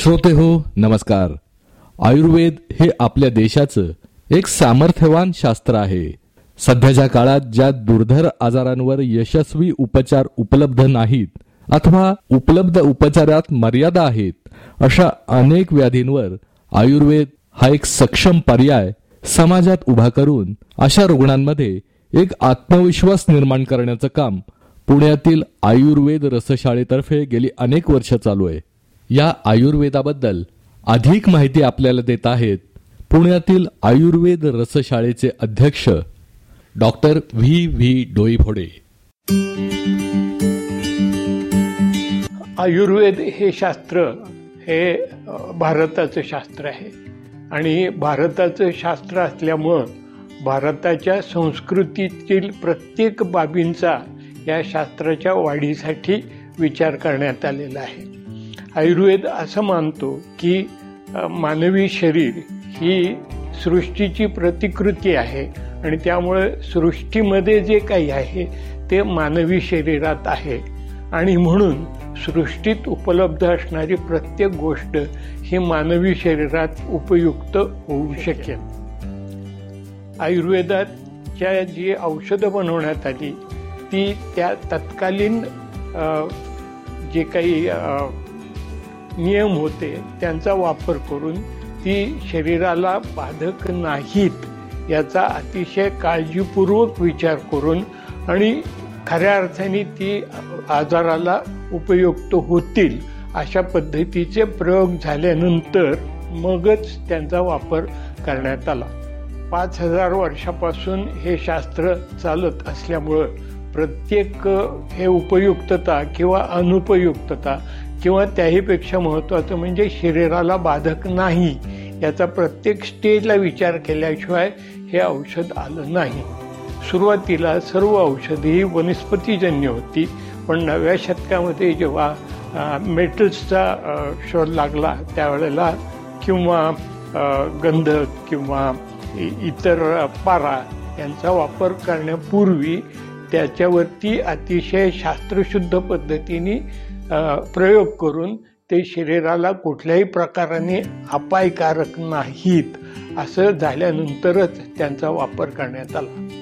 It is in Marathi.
श्रोते हो नमस्कार. आयुर्वेद हे आपल्या देशाचं एक सामर्थ्यवान शास्त्र आहे. सध्याच्या काळात ज्या दुर्धर आजारांवर यशस्वी उपचार उपलब्ध नाहीत अथवा उपलब्ध उपचारात मर्यादा आहेत अशा अनेक व्याधींवर आयुर्वेद हा एक सक्षम पर्याय समाजात उभा करून अशा रुग्णांमध्ये एक आत्मविश्वास निर्माण करण्याचं काम पुण्यातील आयुर्वेद रसशाळेतर्फे गेली अनेक वर्ष चालू आहे. या आयुर्वेदाबद्दल अधिक माहिती आपल्याला देत आहेत पुण्यातील आयुर्वेद रसशाळेचे अध्यक्ष doctor V V Doiphode. Ayurveda हे शास्त्र हे भारताचं शास्त्र आहे. आणि भारताचं शास्त्र असल्यामुळं भारताच्या संस्कृतीतील प्रत्येक बाबींचा या शास्त्राच्या वाढीसाठी विचार करण्यात आलेला आहे. आयुर्वेद असं मानतो की मानवी शरीर ही सृष्टीची प्रतिकृती आहे आणि त्यामुळे सृष्टीमध्ये जे काही आहे ते मानवी शरीरात आहे. आणि म्हणून सृष्टीत उपलब्ध असणारी प्रत्येक गोष्ट ही मानवी शरीरात उपयुक्त होऊ शकेल. आयुर्वेदाच्या जी औषधं बनवण्यात आली ती त्या तत्कालीन जे काही नियम होते त्यांचा वापर करून ती शरीराला बाधक नाहीत याचा अतिशय काळजीपूर्वक विचार करून आणि खऱ्या अर्थाने ती आजाराला उपयुक्त होतील अशा पद्धतीचे प्रयोग झाल्यानंतर मगच त्यांचा वापर करण्यात आला. पाच हजार वर्षापासून हे शास्त्र चालत असल्यामुळं प्रत्येक हे उपयुक्तता किंवा अनुपयुक्तता किंवा त्याहीपेक्षा महत्त्वाचं म्हणजे शरीराला बाधक नाही. याचा प्रत्येक स्टेजला विचार केल्याशिवाय हे औषध आलं नाही. सुरुवातीला सर्व औषधे ही वनस्पतीजन्य होती पण नव्या शतकामध्ये जेव्हा मेटल्सचा शोध लागला त्यावेळेला किंवा गंधक किंवा इ- इतर पारा यांचा वापर करण्यापूर्वी त्याच्यावरती अतिशय शास्त्रशुद्ध पद्धतीने प्रयोग करून ते शरीराला कुठल्याही प्रकाराने अपायकारक नाहीत. असं झाल्यानंतरच त्यांचा वापर करण्यात आला.